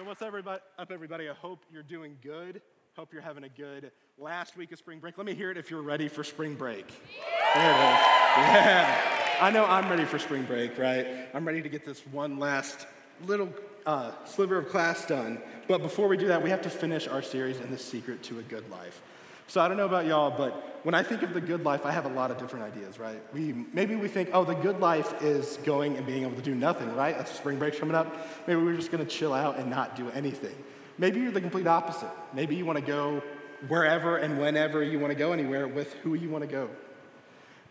So, what's everybody, up, everybody? I hope you're doing good. Hope you're having a good last week of spring break. Let me hear it if you're ready for spring break. There it is. Yeah. I know I'm ready for spring break, right? I'm ready to get this one last little uh, sliver of class done. But before we do that, we have to finish our series in the secret to a good life. So I don't know about y'all, but when I think of the good life, I have a lot of different ideas, right? We, maybe we think, oh, the good life is going and being able to do nothing, right? That's spring break coming up. Maybe we're just gonna chill out and not do anything. Maybe you're the complete opposite. Maybe you wanna go wherever and whenever you wanna go anywhere with who you wanna go.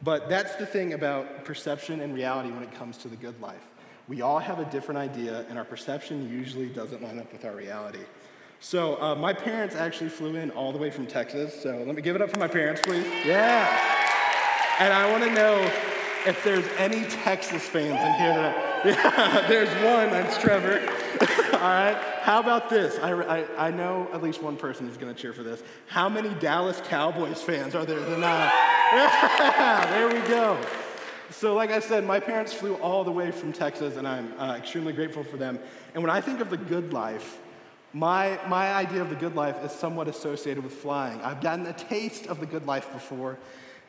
But that's the thing about perception and reality when it comes to the good life. We all have a different idea, and our perception usually doesn't line up with our reality. So uh, my parents actually flew in all the way from Texas. So let me give it up for my parents, please. Yeah. And I want to know if there's any Texas fans in here. Yeah, there's one. That's Trevor. all right. How about this? I, I, I know at least one person is going to cheer for this. How many Dallas Cowboys fans are there tonight? Yeah, there we go. So, like I said, my parents flew all the way from Texas, and I'm uh, extremely grateful for them. And when I think of the good life, my, my idea of the good life is somewhat associated with flying. I've gotten a taste of the good life before,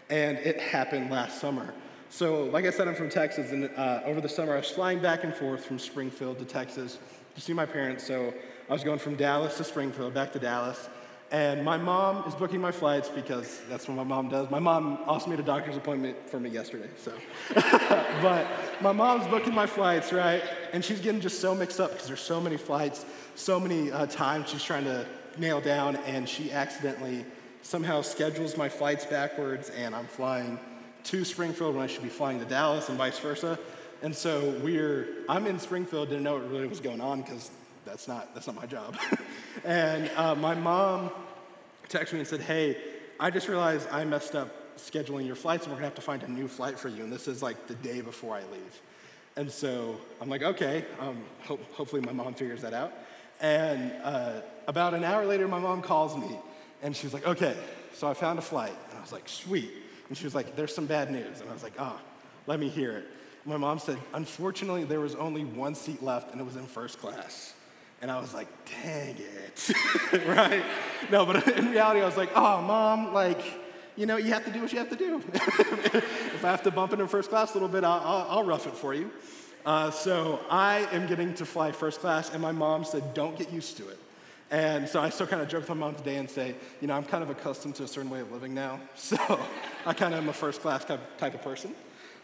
and it happened last summer. So, like I said, I'm from Texas, and uh, over the summer I was flying back and forth from Springfield to Texas to see my parents. So, I was going from Dallas to Springfield, back to Dallas. And my mom is booking my flights because that's what my mom does. My mom also made a doctor's appointment for me yesterday, so. but my mom's booking my flights, right? And she's getting just so mixed up because there's so many flights, so many uh, times she's trying to nail down, and she accidentally somehow schedules my flights backwards, and I'm flying to Springfield when I should be flying to Dallas, and vice versa. And so we're, I'm in Springfield, didn't know what really was going on because that's not, that's not my job. and uh, my mom texted me and said, hey, I just realized I messed up scheduling your flights and we're gonna have to find a new flight for you. And this is like the day before I leave. And so I'm like, okay, um, hope, hopefully my mom figures that out. And uh, about an hour later, my mom calls me and she's like, okay, so I found a flight. And I was like, sweet. And she was like, there's some bad news. And I was like, oh, let me hear it. My mom said, unfortunately, there was only one seat left and it was in first class. And I was like, dang it, right? No, but in reality, I was like, oh, mom, like, you know, you have to do what you have to do. if I have to bump into first class a little bit, I'll, I'll, I'll rough it for you. Uh, so I am getting to fly first class, and my mom said, don't get used to it. And so I still kind of joke with my mom today and say, you know, I'm kind of accustomed to a certain way of living now. So I kind of am a first class type type of person.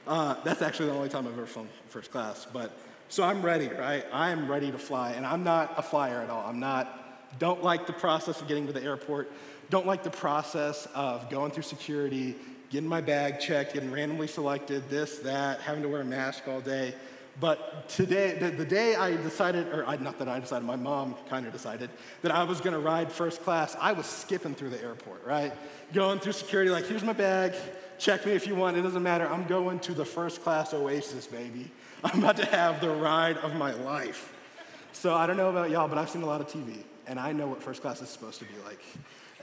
Uh, that's actually the only time I've ever flown first class. But so I'm ready, right? I am ready to fly, and I'm not a flyer at all. I'm not, don't like the process of getting to the airport, don't like the process of going through security, getting my bag checked, getting randomly selected, this, that, having to wear a mask all day. But today, the, the day I decided, or I, not that I decided, my mom kind of decided that I was gonna ride first class, I was skipping through the airport, right? Going through security, like, here's my bag, check me if you want, it doesn't matter. I'm going to the first class Oasis, baby. I'm about to have the ride of my life. So I don't know about y'all, but I've seen a lot of TV, and I know what first class is supposed to be like.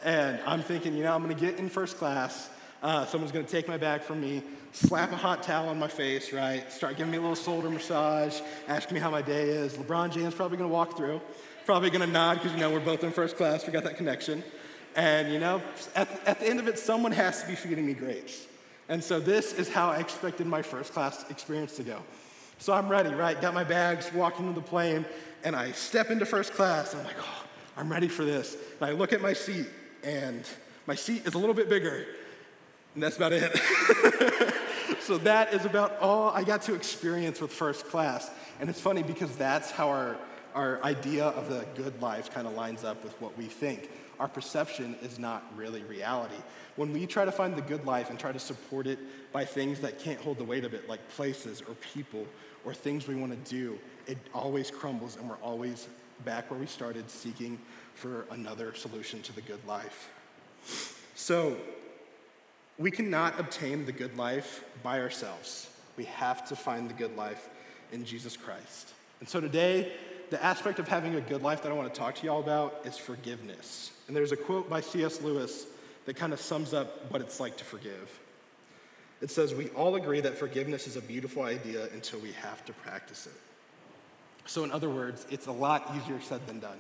And I'm thinking, you know, I'm gonna get in first class. Uh, someone's gonna take my bag from me, slap a hot towel on my face, right? Start giving me a little shoulder massage, ask me how my day is. LeBron James probably gonna walk through, probably gonna nod because you know we're both in first class. We got that connection. And you know, at, at the end of it, someone has to be feeding me grapes. And so this is how I expected my first class experience to go. So I'm ready, right? Got my bags, walking to the plane, and I step into first class. I'm like, oh, I'm ready for this. And I look at my seat, and my seat is a little bit bigger. And that's about it. so that is about all I got to experience with first class. And it's funny because that's how our, our idea of the good life kind of lines up with what we think. Our perception is not really reality. When we try to find the good life and try to support it by things that can't hold the weight of it, like places or people or things we want to do, it always crumbles and we're always back where we started seeking for another solution to the good life. So, we cannot obtain the good life by ourselves. We have to find the good life in Jesus Christ. And so today, the aspect of having a good life that I want to talk to y'all about is forgiveness. And there's a quote by C.S. Lewis that kind of sums up what it's like to forgive. It says, We all agree that forgiveness is a beautiful idea until we have to practice it. So, in other words, it's a lot easier said than done.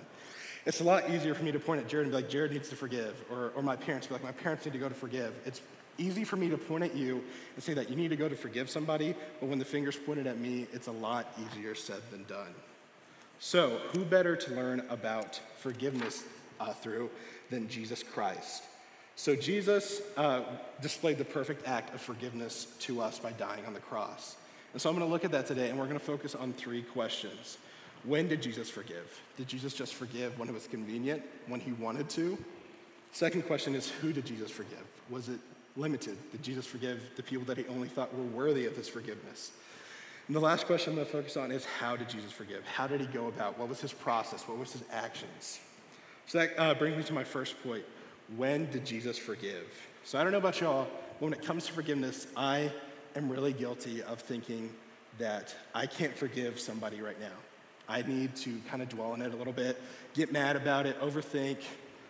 It's a lot easier for me to point at Jared and be like, Jared needs to forgive, or, or my parents be like, my parents need to go to forgive. It's easy for me to point at you and say that you need to go to forgive somebody, but when the finger's pointed at me, it's a lot easier said than done. So, who better to learn about forgiveness uh, through than Jesus Christ? So, Jesus uh, displayed the perfect act of forgiveness to us by dying on the cross. And so, I'm going to look at that today, and we're going to focus on three questions. When did Jesus forgive? Did Jesus just forgive when it was convenient, when he wanted to? Second question is who did Jesus forgive? Was it limited? Did Jesus forgive the people that he only thought were worthy of his forgiveness? And the last question I'm going to focus on is how did Jesus forgive? How did he go about? What was his process? What was his actions? So that uh, brings me to my first point. When did Jesus forgive? So I don't know about y'all, but when it comes to forgiveness, I am really guilty of thinking that I can't forgive somebody right now. I need to kind of dwell on it a little bit, get mad about it, overthink,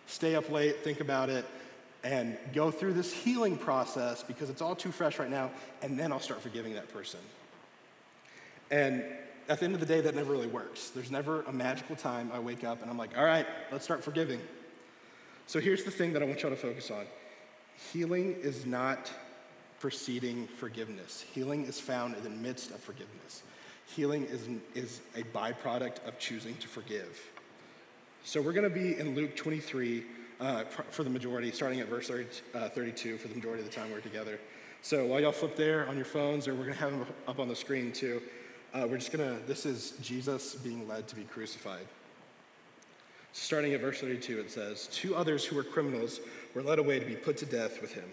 stay up late, think about it, and go through this healing process because it's all too fresh right now, and then I'll start forgiving that person. And at the end of the day, that never really works. There's never a magical time I wake up and I'm like, all right, let's start forgiving. So here's the thing that I want y'all to focus on healing is not preceding forgiveness, healing is found in the midst of forgiveness. Healing is, is a byproduct of choosing to forgive. So we're going to be in Luke 23 uh, for the majority, starting at verse 30, uh, 32 for the majority of the time we're together. So while y'all flip there on your phones, or we're going to have them up on the screen too, uh, we're just going to, this is Jesus being led to be crucified. Starting at verse 32, it says, Two others who were criminals were led away to be put to death with him.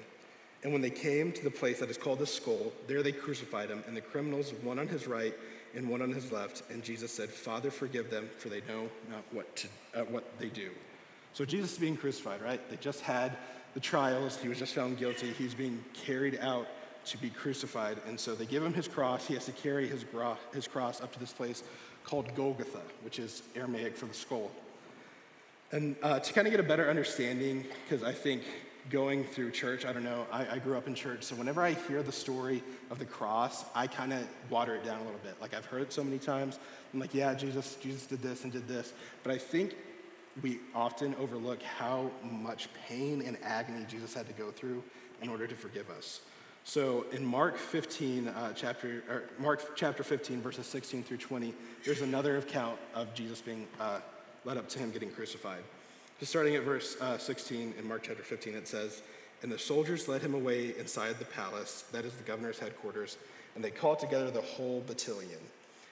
And when they came to the place that is called the skull, there they crucified him, and the criminals, one on his right and one on his left. And Jesus said, Father, forgive them, for they know not what, to, uh, what they do. So Jesus is being crucified, right? They just had the trials. He was just found guilty. He's being carried out to be crucified. And so they give him his cross. He has to carry his, his cross up to this place called Golgotha, which is Aramaic for the skull. And uh, to kind of get a better understanding, because I think going through church, I don't know, I, I, grew up in church, so whenever I hear the story of the cross, I kind of water it down a little bit. Like I've heard so many times. I'm like, yeah, Jesus, Jesus did this and did this. But I think we often overlook how much pain and agony Jesus had to go through in order to forgive us. So in Mark 15, uh, chapter, or Mark chapter 15, verses 16 through 20, there's another account of Jesus being uh, led up to him getting crucified. So starting at verse uh, 16 in Mark chapter 15, it says, And the soldiers led him away inside the palace, that is the governor's headquarters, and they called together the whole battalion.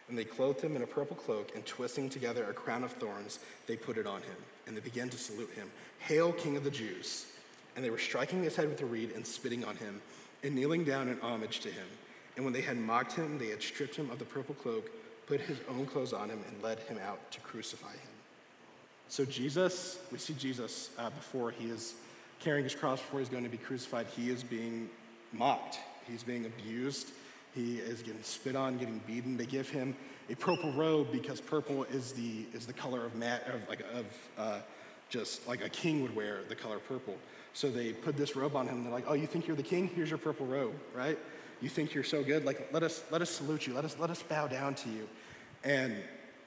And they clothed him in a purple cloak, and twisting together a crown of thorns, they put it on him. And they began to salute him, Hail, King of the Jews! And they were striking his head with a reed and spitting on him, and kneeling down in homage to him. And when they had mocked him, they had stripped him of the purple cloak, put his own clothes on him, and led him out to crucify him. So, Jesus, we see Jesus uh, before he is carrying his cross, before he's going to be crucified, he is being mocked. He's being abused. He is getting spit on, getting beaten. They give him a purple robe because purple is the, is the color of, mat, of, like, of uh, just like a king would wear the color purple. So they put this robe on him. They're like, oh, you think you're the king? Here's your purple robe, right? You think you're so good? Like, let us, let us salute you. Let us, let us bow down to you. And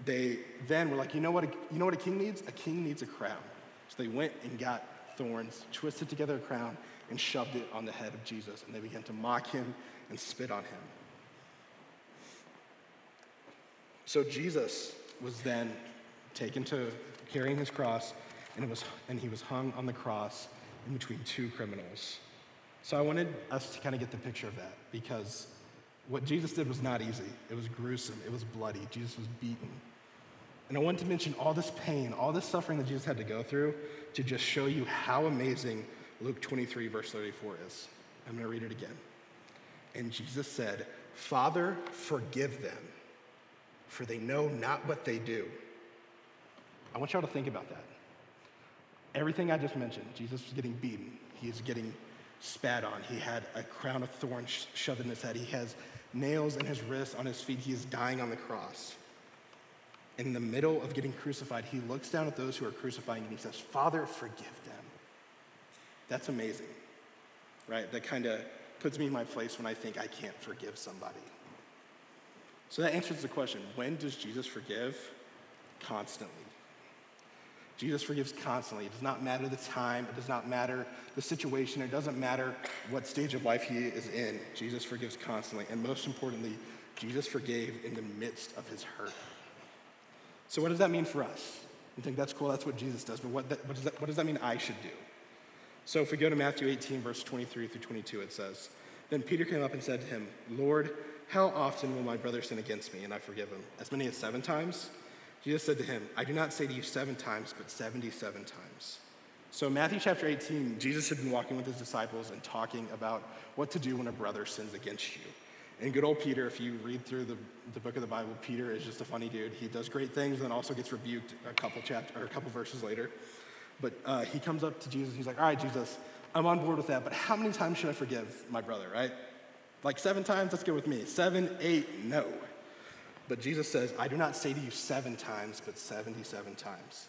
they then were like, you know what? A, you know what a king needs? A king needs a crown. So they went and got thorns, twisted together a crown, and shoved it on the head of Jesus. And they began to mock him and spit on him. So Jesus was then taken to carrying his cross, and, it was, and he was hung on the cross in between two criminals. So I wanted us to kind of get the picture of that because what Jesus did was not easy. It was gruesome. It was bloody. Jesus was beaten. And I want to mention all this pain, all this suffering that Jesus had to go through to just show you how amazing Luke 23, verse 34 is. I'm going to read it again. And Jesus said, Father, forgive them, for they know not what they do. I want y'all to think about that. Everything I just mentioned, Jesus was getting beaten, he is getting spat on, he had a crown of thorns shoved in his head, he has nails in his wrists, on his feet, he is dying on the cross in the middle of getting crucified, he looks down at those who are crucifying and he says, Father, forgive them. That's amazing, right? That kind of puts me in my place when I think I can't forgive somebody. So that answers the question when does Jesus forgive? Constantly. Jesus forgives constantly. It does not matter the time, it does not matter the situation, it doesn't matter what stage of life he is in. Jesus forgives constantly. And most importantly, Jesus forgave in the midst of his hurt. So, what does that mean for us? You think that's cool, that's what Jesus does, but what, that, what, does that, what does that mean I should do? So, if we go to Matthew 18, verse 23 through 22, it says, Then Peter came up and said to him, Lord, how often will my brother sin against me and I forgive him? As many as seven times? Jesus said to him, I do not say to you seven times, but 77 times. So, Matthew chapter 18, Jesus had been walking with his disciples and talking about what to do when a brother sins against you. And good old Peter, if you read through the, the book of the Bible, Peter is just a funny dude. He does great things and then also gets rebuked a couple chapter or a couple verses later. But uh, he comes up to Jesus. He's like, "All right, Jesus, I'm on board with that. But how many times should I forgive my brother? Right? Like seven times? That's good with me. Seven, eight, no. But Jesus says, I do not say to you seven times, but 77 times.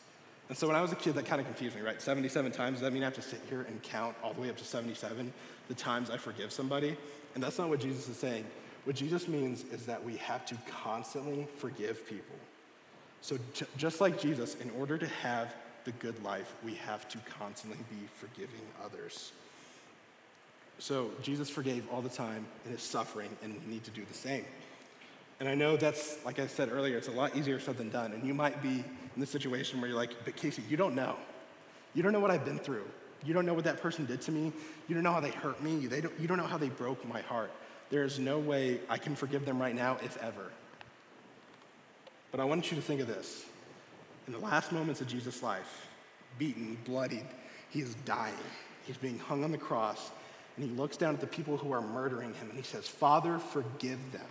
And so when I was a kid, that kind of confused me, right? 77 times, does that mean I have to sit here and count all the way up to 77 the times I forgive somebody? And that's not what Jesus is saying. What Jesus means is that we have to constantly forgive people. So j- just like Jesus, in order to have the good life, we have to constantly be forgiving others. So Jesus forgave all the time in his suffering, and we need to do the same. And I know that's, like I said earlier, it's a lot easier said than done. And you might be in the situation where you're like, but Casey, you don't know. You don't know what I've been through. You don't know what that person did to me. You don't know how they hurt me. They don't, you don't know how they broke my heart. There is no way I can forgive them right now, if ever. But I want you to think of this. In the last moments of Jesus' life, beaten, bloodied, he is dying. He's being hung on the cross. And he looks down at the people who are murdering him and he says, Father, forgive them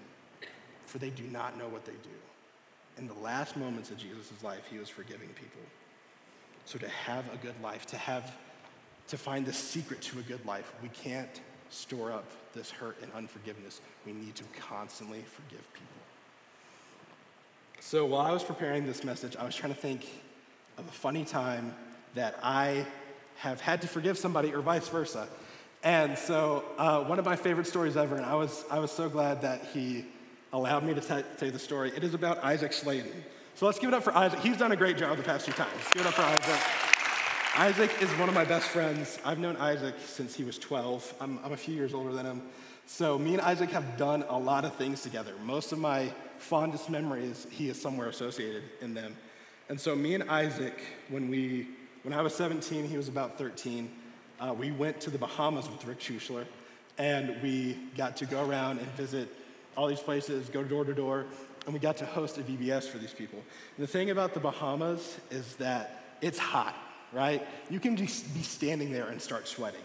for they do not know what they do. In the last moments of Jesus' life, he was forgiving people. So to have a good life, to have to find the secret to a good life, we can't store up this hurt and unforgiveness. We need to constantly forgive people. So while I was preparing this message, I was trying to think of a funny time that I have had to forgive somebody or vice versa. And so uh, one of my favorite stories ever, and I was, I was so glad that he allowed me to t- say the story. It is about Isaac Sladen. So let's give it up for Isaac. He's done a great job the past few times. Give it up for Isaac. Isaac is one of my best friends. I've known Isaac since he was 12. I'm, I'm a few years older than him. So me and Isaac have done a lot of things together. Most of my fondest memories, he is somewhere associated in them. And so me and Isaac, when we, when I was 17, he was about 13, uh, we went to the Bahamas with Rick Schuschler, and we got to go around and visit all these places, go door to door, and we got to host a VBS for these people. And the thing about the Bahamas is that it's hot, right? You can just be standing there and start sweating.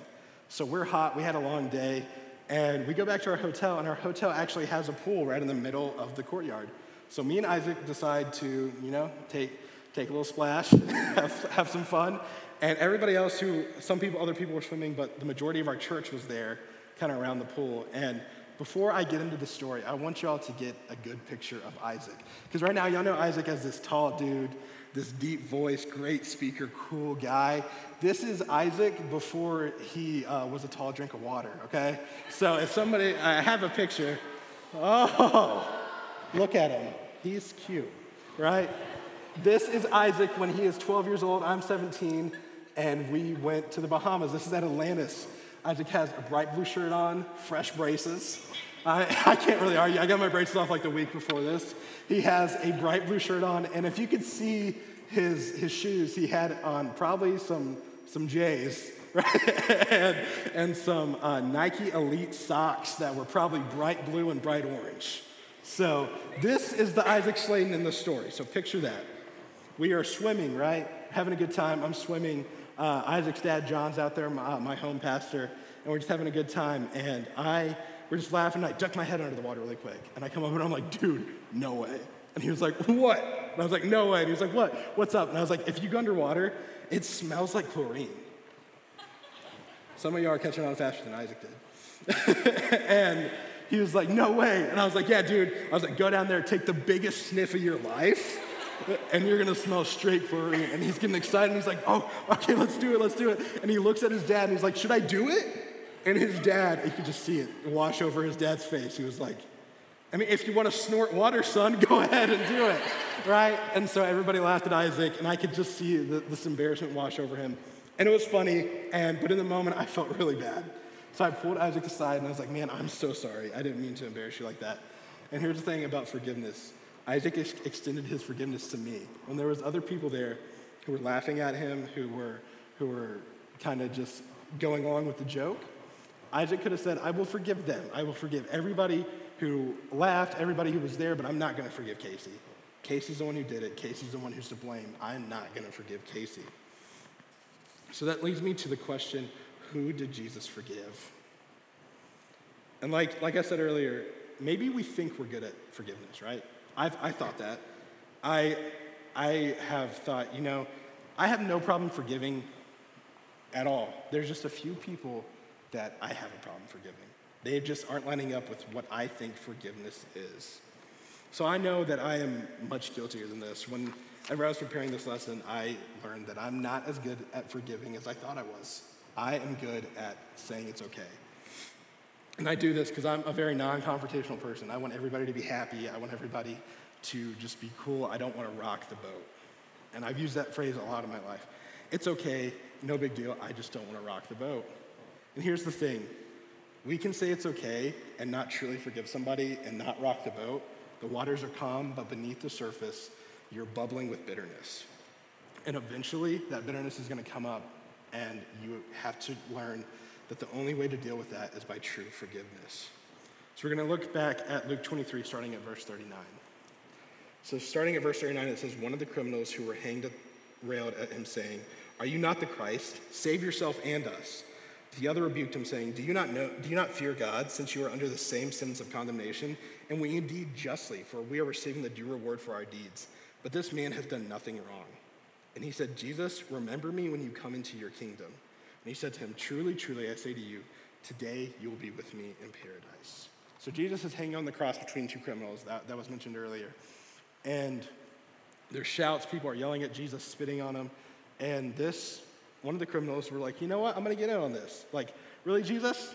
So we're hot, we had a long day, and we go back to our hotel, and our hotel actually has a pool right in the middle of the courtyard. So me and Isaac decide to, you know, take, take a little splash, have, have some fun. And everybody else who, some people, other people were swimming, but the majority of our church was there, kind of around the pool. And before I get into the story, I want y'all to get a good picture of Isaac. Because right now, y'all know Isaac as this tall dude, this deep voice, great speaker, cool guy. This is Isaac before he uh, was a tall drink of water, okay? So if somebody, I have a picture. Oh, look at him. He's cute, right? This is Isaac when he is 12 years old. I'm 17, and we went to the Bahamas. This is at Atlantis. Isaac has a bright blue shirt on, fresh braces. I, I can't really argue. I got my braces off like the week before this. He has a bright blue shirt on, and if you could see his, his shoes, he had on probably some, some J's, and, and some uh, Nike Elite socks that were probably bright blue and bright orange. So this is the Isaac Sladen in the story. So picture that. We are swimming, right? Having a good time. I'm swimming uh, Isaac's dad, John's out there, my, my, home pastor, and we're just having a good time. And I, we're just laughing. And I duck my head under the water really quick. And I come up and I'm like, dude, no way. And he was like, what? And I was like, no way. And he was like, what? What's up? And I was like, if you go underwater, it smells like chlorine. Some of you are catching on faster than Isaac did. and he was like, no way. And I was like, yeah, dude. I was like, go down there, take the biggest sniff of your life and you're gonna smell straight chlorine. And he's getting excited. And he's like, oh, okay, let's do it, let's do it. And he looks at his dad and he's like, should I do it? And his dad, you could just see it wash over his dad's face. He was like, I mean, if you want to snort water, son, go ahead and do it, right? And so everybody laughed at Isaac, and I could just see the, this embarrassment wash over him. And it was funny, and but in the moment, I felt really bad. So I pulled Isaac aside, and I was like, man, I'm so sorry. I didn't mean to embarrass you like that. And here's the thing about forgiveness. Isaac ex- extended his forgiveness to me. When there was other people there who were laughing at him, who were, who were kind of just going along with the joke, Isaac could have said, I will forgive them. I will forgive everybody who laughed, everybody who was there, but I'm not going to forgive Casey. Casey's the one who did it. Casey's the one who's to blame. I'm not going to forgive Casey. So that leads me to the question who did Jesus forgive? And like, like I said earlier, maybe we think we're good at forgiveness, right? I've I thought that. I, I have thought, you know, I have no problem forgiving at all. There's just a few people that I have a problem forgiving. They just aren't lining up with what I think forgiveness is. So I know that I am much guiltier than this. Whenever I was preparing this lesson, I learned that I'm not as good at forgiving as I thought I was. I am good at saying it's okay. And I do this because I'm a very non confrontational person. I want everybody to be happy. I want everybody to just be cool. I don't want to rock the boat. And I've used that phrase a lot in my life. It's okay, no big deal. I just don't want to rock the boat. And here's the thing we can say it's okay and not truly forgive somebody and not rock the boat. The waters are calm, but beneath the surface, you're bubbling with bitterness. And eventually, that bitterness is going to come up, and you have to learn that the only way to deal with that is by true forgiveness. So we're going to look back at Luke 23, starting at verse 39. So, starting at verse 39, it says, One of the criminals who were hanged railed at him, saying, Are you not the Christ? Save yourself and us. The other rebuked him, saying, Do you not know, do you not fear God, since you are under the same sentence of condemnation? And we indeed justly, for we are receiving the due reward for our deeds. But this man has done nothing wrong. And he said, Jesus, remember me when you come into your kingdom. And he said to him, Truly, truly, I say to you, today you will be with me in paradise. So Jesus is hanging on the cross between two criminals, that, that was mentioned earlier. And there's shouts, people are yelling at Jesus, spitting on him. And this one of the criminals were like, you know what? I'm going to get in on this. Like, really, Jesus?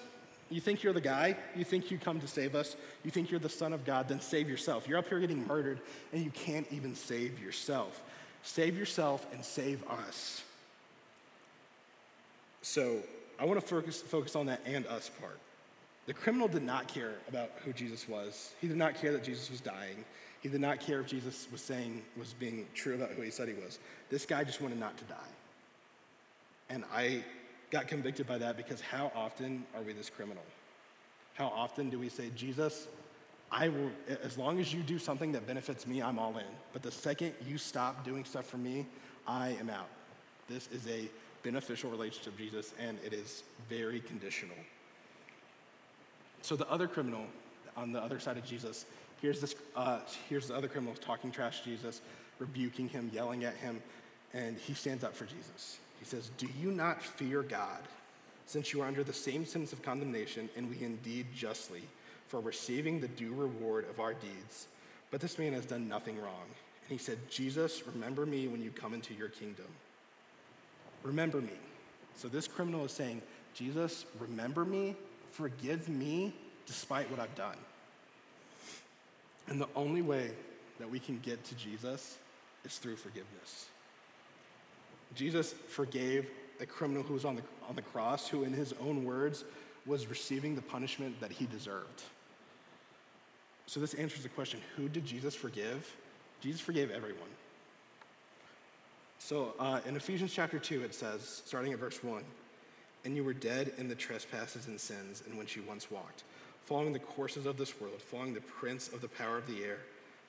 You think you're the guy? You think you come to save us? You think you're the Son of God? Then save yourself. You're up here getting murdered, and you can't even save yourself. Save yourself and save us. So I want to focus, focus on that and us part. The criminal did not care about who Jesus was. He did not care that Jesus was dying. He did not care if Jesus was saying, was being true about who he said he was. This guy just wanted not to die. And I got convicted by that because how often are we this criminal? How often do we say, Jesus, I will, as long as you do something that benefits me, I'm all in. But the second you stop doing stuff for me, I am out. This is a beneficial relationship, Jesus, and it is very conditional. So the other criminal on the other side of Jesus, here's this, uh, here's the other criminal talking trash to Jesus, rebuking him, yelling at him, and he stands up for Jesus. He says, Do you not fear God, since you are under the same sentence of condemnation, and we indeed justly, for receiving the due reward of our deeds? But this man has done nothing wrong. And he said, Jesus, remember me when you come into your kingdom. Remember me. So this criminal is saying, Jesus, remember me, forgive me despite what I've done. And the only way that we can get to Jesus is through forgiveness. Jesus forgave a criminal who was on the, on the cross, who, in his own words, was receiving the punishment that he deserved. So, this answers the question who did Jesus forgive? Jesus forgave everyone. So, uh, in Ephesians chapter 2, it says, starting at verse 1, and you were dead in the trespasses and sins in which you once walked, following the courses of this world, following the prince of the power of the air,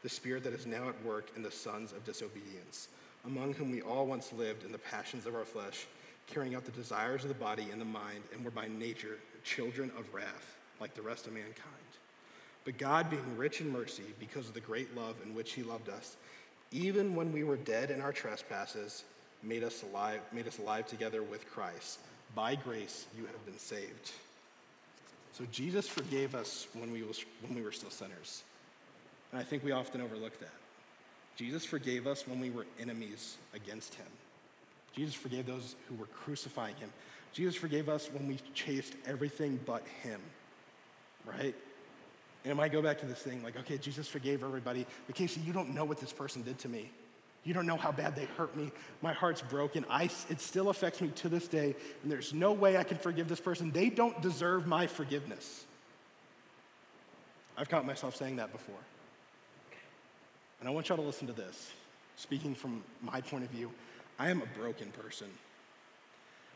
the spirit that is now at work in the sons of disobedience among whom we all once lived in the passions of our flesh, carrying out the desires of the body and the mind, and were by nature children of wrath, like the rest of mankind. But God, being rich in mercy, because of the great love in which He loved us, even when we were dead in our trespasses, made us alive, made us alive together with Christ. By grace you have been saved. So Jesus forgave us when we, was, when we were still sinners. And I think we often overlook that. Jesus forgave us when we were enemies against him. Jesus forgave those who were crucifying him. Jesus forgave us when we chased everything but him, right? And it might go back to this thing like, okay, Jesus forgave everybody, but Casey, you don't know what this person did to me. You don't know how bad they hurt me. My heart's broken. I, it still affects me to this day, and there's no way I can forgive this person. They don't deserve my forgiveness. I've caught myself saying that before. And I want y'all to listen to this. Speaking from my point of view, I am a broken person.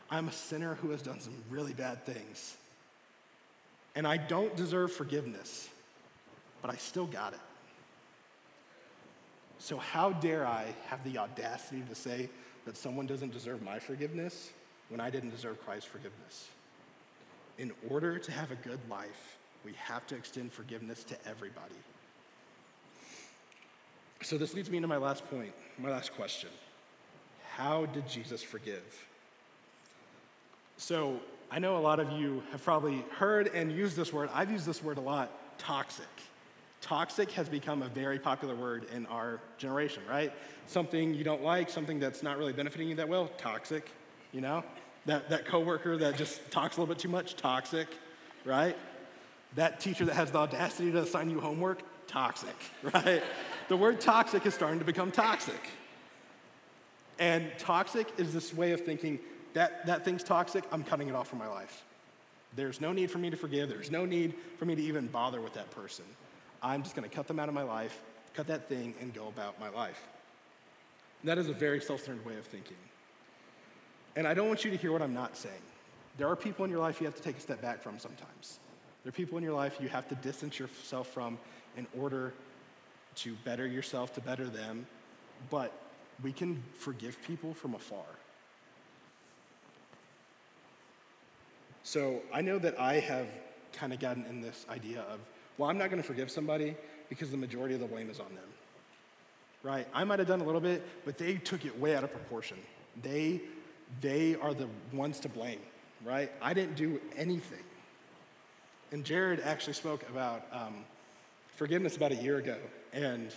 I'm a sinner who has done some really bad things. And I don't deserve forgiveness, but I still got it. So, how dare I have the audacity to say that someone doesn't deserve my forgiveness when I didn't deserve Christ's forgiveness? In order to have a good life, we have to extend forgiveness to everybody. So, this leads me to my last point, my last question. How did Jesus forgive? So, I know a lot of you have probably heard and used this word. I've used this word a lot toxic. Toxic has become a very popular word in our generation, right? Something you don't like, something that's not really benefiting you that well, toxic, you know? That, that coworker that just talks a little bit too much, toxic, right? That teacher that has the audacity to assign you homework, toxic, right? The word toxic is starting to become toxic. And toxic is this way of thinking that, that thing's toxic, I'm cutting it off from my life. There's no need for me to forgive. There's no need for me to even bother with that person. I'm just going to cut them out of my life, cut that thing, and go about my life. And that is a very self centered way of thinking. And I don't want you to hear what I'm not saying. There are people in your life you have to take a step back from sometimes. There are people in your life you have to distance yourself from in order to better yourself, to better them. But we can forgive people from afar. So I know that I have kind of gotten in this idea of, well, I'm not going to forgive somebody because the majority of the blame is on them. Right? I might have done a little bit, but they took it way out of proportion. They, they are the ones to blame, right? I didn't do anything. And Jared actually spoke about um, forgiveness about a year ago, and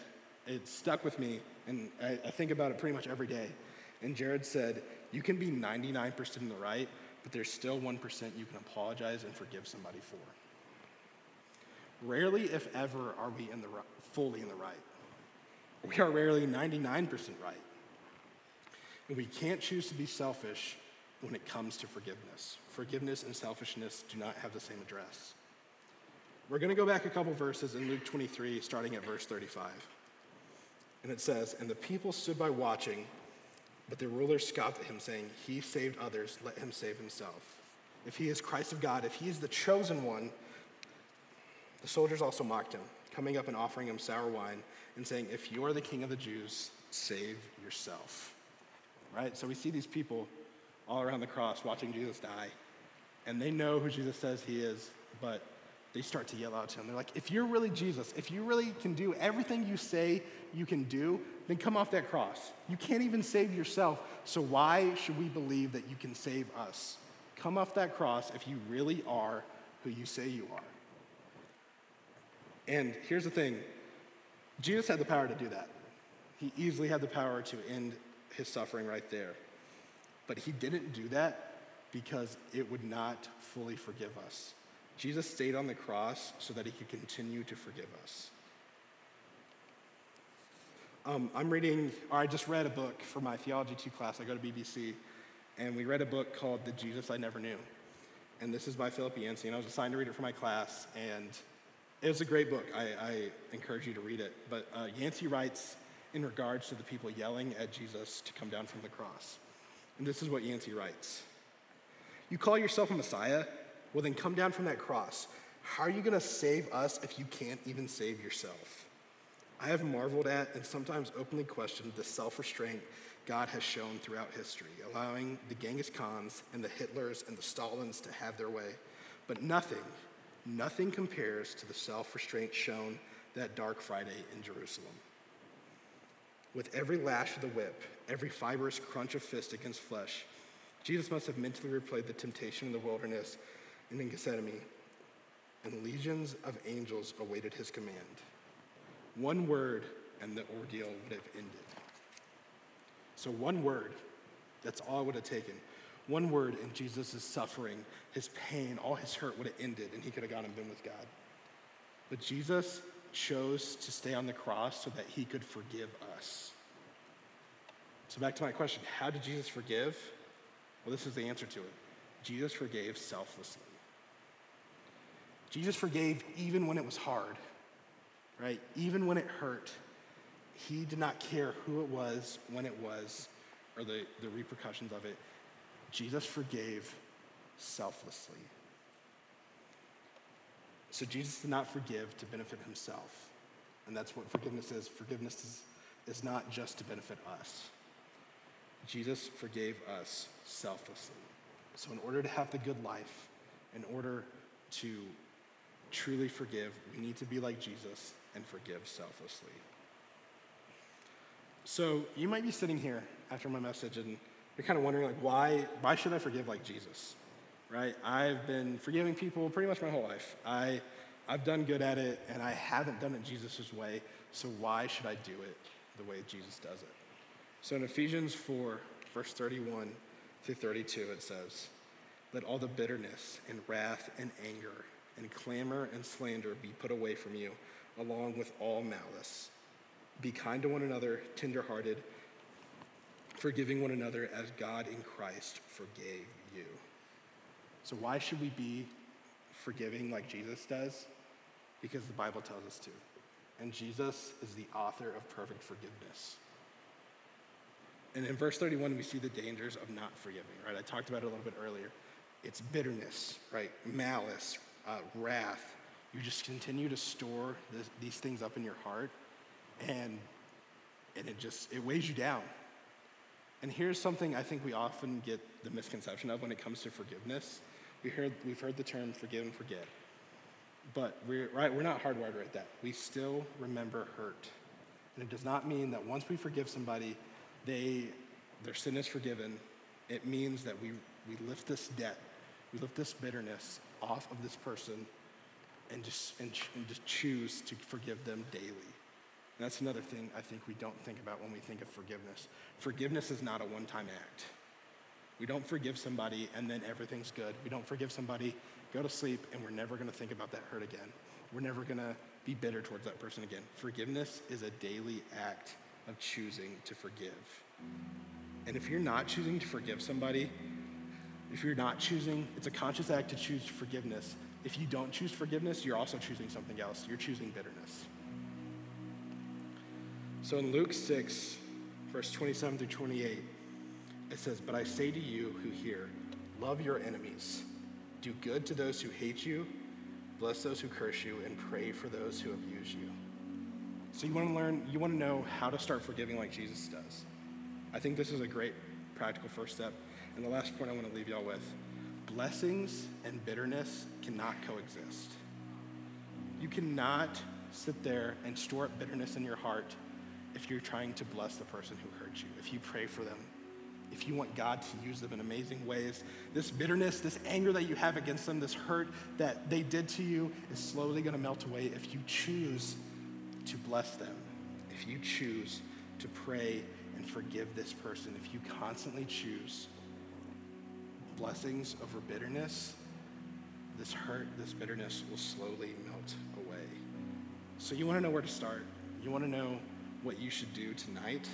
it stuck with me, and I, I think about it pretty much every day. And Jared said, You can be 99% in the right, but there's still 1% you can apologize and forgive somebody for. Rarely, if ever, are we in the right, fully in the right. We are rarely 99% right. And we can't choose to be selfish when it comes to forgiveness. Forgiveness and selfishness do not have the same address. We're going to go back a couple verses in Luke 23, starting at verse 35. And it says, And the people stood by watching but the ruler scoffed at him, saying, He saved others, let him save himself. If he is Christ of God, if he is the chosen one, the soldiers also mocked him, coming up and offering him sour wine, and saying, If you are the king of the Jews, save yourself. Right? So we see these people all around the cross watching Jesus die, and they know who Jesus says he is, but they start to yell out to him. They're like, if you're really Jesus, if you really can do everything you say you can do, then come off that cross. You can't even save yourself, so why should we believe that you can save us? Come off that cross if you really are who you say you are. And here's the thing Jesus had the power to do that. He easily had the power to end his suffering right there. But he didn't do that because it would not fully forgive us. Jesus stayed on the cross so that he could continue to forgive us. Um, I'm reading, or I just read a book for my Theology 2 class. I go to BBC, and we read a book called The Jesus I Never Knew. And this is by Philip Yancey, and I was assigned to read it for my class, and it was a great book. I, I encourage you to read it. But uh, Yancey writes in regards to the people yelling at Jesus to come down from the cross. And this is what Yancey writes You call yourself a Messiah? Well, then come down from that cross. How are you going to save us if you can't even save yourself? I have marveled at and sometimes openly questioned the self restraint God has shown throughout history, allowing the Genghis Khans and the Hitlers and the Stalins to have their way. But nothing, nothing compares to the self restraint shown that dark Friday in Jerusalem. With every lash of the whip, every fibrous crunch of fist against flesh, Jesus must have mentally replayed the temptation in the wilderness and in Gethsemane, and legions of angels awaited his command. One word, and the ordeal would have ended. So, one word, that's all it would have taken. One word, and Jesus' suffering, his pain, all his hurt would have ended, and he could have gone and been with God. But Jesus chose to stay on the cross so that he could forgive us. So, back to my question how did Jesus forgive? Well, this is the answer to it Jesus forgave selflessly. Jesus forgave even when it was hard, right? Even when it hurt. He did not care who it was, when it was, or the, the repercussions of it. Jesus forgave selflessly. So Jesus did not forgive to benefit himself. And that's what forgiveness is. Forgiveness is, is not just to benefit us. Jesus forgave us selflessly. So, in order to have the good life, in order to truly forgive, we need to be like Jesus and forgive selflessly. So, you might be sitting here after my message and you're kind of wondering, like, why, why should I forgive like Jesus? Right? I've been forgiving people pretty much my whole life. I, I've done good at it, and I haven't done it Jesus' way, so why should I do it the way Jesus does it? So in Ephesians 4, verse 31 through 32, it says, Let all the bitterness and wrath and anger and clamor and slander be put away from you, along with all malice. Be kind to one another, tenderhearted, forgiving one another as God in Christ forgave you. So, why should we be forgiving like Jesus does? Because the Bible tells us to. And Jesus is the author of perfect forgiveness. And in verse 31, we see the dangers of not forgiving, right? I talked about it a little bit earlier. It's bitterness, right? Malice, uh, wrath. You just continue to store this, these things up in your heart, and, and it just, it weighs you down. And here's something I think we often get the misconception of when it comes to forgiveness. We heard, we've heard the term forgive and forget. But we're, right, we're not hardwired like that. We still remember hurt. And it does not mean that once we forgive somebody, they, their sin is forgiven, it means that we, we lift this debt, we lift this bitterness off of this person and just, and, and just choose to forgive them daily. And that's another thing I think we don't think about when we think of forgiveness. Forgiveness is not a one time act. We don't forgive somebody and then everything's good. We don't forgive somebody, go to sleep, and we're never to think about that hurt again. We're never to be bitter towards that person again. Forgiveness is a daily act of choosing to forgive. And if you're not choosing to forgive somebody, if you're not choosing, it's a conscious act to choose forgiveness. If you don't choose forgiveness, you're also choosing something else. You're choosing bitterness. So in Luke 6, verse 27 through 28, it says, But I say to you who hear, love your enemies, do good to those who hate you, bless those who curse you, and pray for those who abuse you. So you want to learn, you want to know how to start forgiving like Jesus does. I think this is a great practical first step. And the last point I want to leave y'all with blessings and bitterness cannot coexist. You cannot sit there and store up bitterness in your heart if you're trying to bless the person who hurt you, if you pray for them, if you want God to use them in amazing ways. This bitterness, this anger that you have against them, this hurt that they did to you is slowly going to melt away if you choose to bless them, if you choose to pray and forgive this person, if you constantly choose blessings over bitterness, this hurt, this bitterness will slowly melt away. So, you want to know where to start. You want to know what you should do tonight.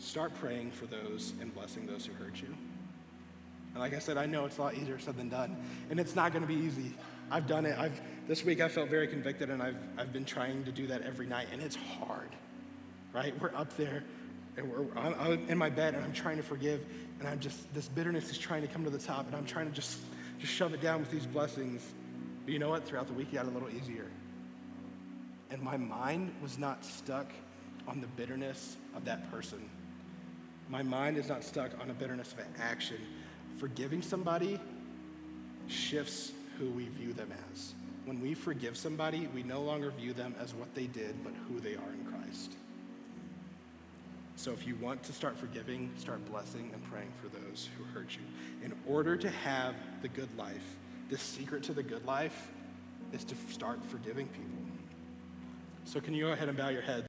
Start praying for those and blessing those who hurt you. And like I said, I know it's a lot easier said than done. And it's not going to be easy. I've done it. I've, this week I felt very convicted, and I've, I've been trying to do that every night, and it's hard, right? We're up there, and we're, I'm, I'm in my bed, and I'm trying to forgive, and I'm just, this bitterness is trying to come to the top, and I'm trying to just, just shove it down with these blessings. But you know what? Throughout the week, it got a little easier. And my mind was not stuck on the bitterness of that person. My mind is not stuck on a bitterness of an action. Forgiving somebody shifts who we view them as. When we forgive somebody, we no longer view them as what they did, but who they are in Christ. So if you want to start forgiving, start blessing and praying for those who hurt you. In order to have the good life, the secret to the good life is to start forgiving people. So can you go ahead and bow your head?